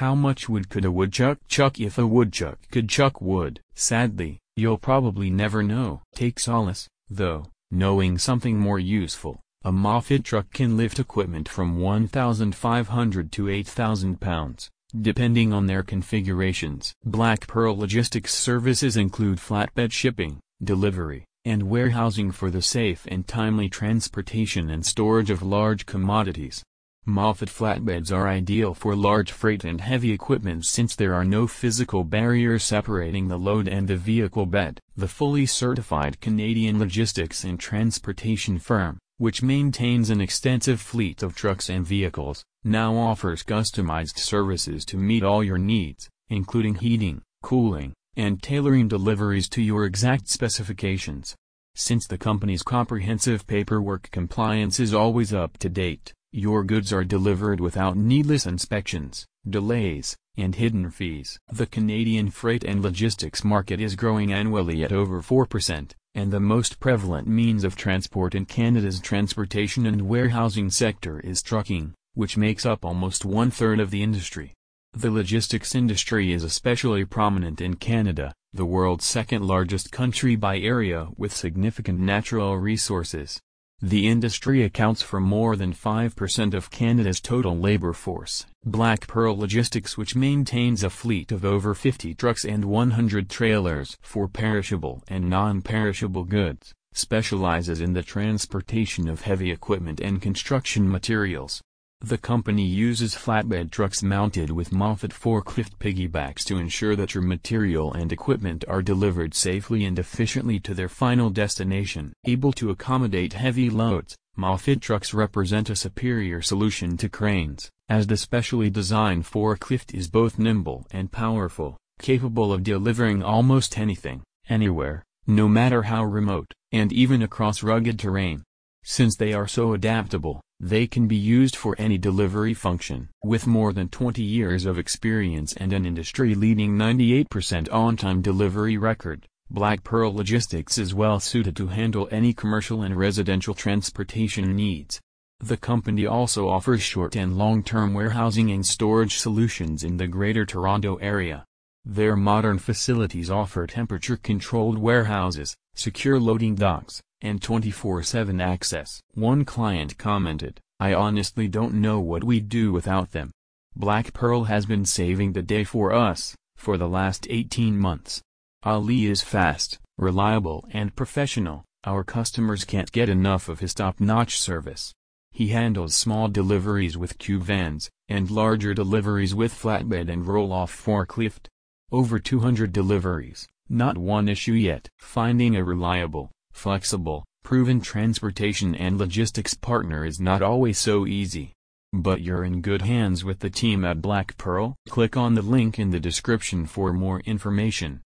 How much wood could a woodchuck chuck if a woodchuck could chuck wood? Sadly, you'll probably never know. Take solace, though, knowing something more useful. A Moffett truck can lift equipment from 1,500 to 8,000 pounds, depending on their configurations. Black Pearl Logistics services include flatbed shipping, delivery, and warehousing for the safe and timely transportation and storage of large commodities. Moffett flatbeds are ideal for large freight and heavy equipment since there are no physical barriers separating the load and the vehicle bed. The fully certified Canadian logistics and transportation firm, which maintains an extensive fleet of trucks and vehicles, now offers customized services to meet all your needs, including heating, cooling, and tailoring deliveries to your exact specifications. Since the company's comprehensive paperwork compliance is always up to date, your goods are delivered without needless inspections, delays, and hidden fees. The Canadian freight and logistics market is growing annually at over 4%, and the most prevalent means of transport in Canada's transportation and warehousing sector is trucking, which makes up almost one-third of the industry. The logistics industry is especially prominent in Canada, the world's second largest country by area with significant natural resources. The industry accounts for more than 5% of Canada's total labor force. Black Pearl Logistics which maintains a fleet of over 50 trucks and 100 trailers for perishable and non-perishable goods, specializes in the transportation of heavy equipment and construction materials. The company uses flatbed trucks mounted with Moffett forklift piggybacks to ensure that your material and equipment are delivered safely and efficiently to their final destination. Able to accommodate heavy loads, Moffett trucks represent a superior solution to cranes, as the specially designed forklift is both nimble and powerful, capable of delivering almost anything, anywhere, no matter how remote, and even across rugged terrain. Since they are so adaptable, they can be used for any delivery function. With more than 20 years of experience and an industry-leading 98% on-time delivery record, Black Pearl Logistics is well suited to handle any commercial and residential transportation needs. The company also offers short and long-term warehousing and storage solutions in the Greater Toronto Area. Their modern facilities offer temperature-controlled warehouses, secure loading docks, and 24-7 access. One client commented, I honestly don't know what we'd do without them. Black Pearl has been saving the day for us, for the last 18 months. Ali is fast, reliable and professional, our customers can't get enough of his top-notch service. He handles small deliveries with cube vans, and larger deliveries with flatbed and roll-off forklift. Over 200 deliveries, not one issue yet. Finding a reliable, flexible, proven transportation and logistics partner is not always so easy. But you're in good hands with the team at Black Pearl. Click on the link in the description for more information.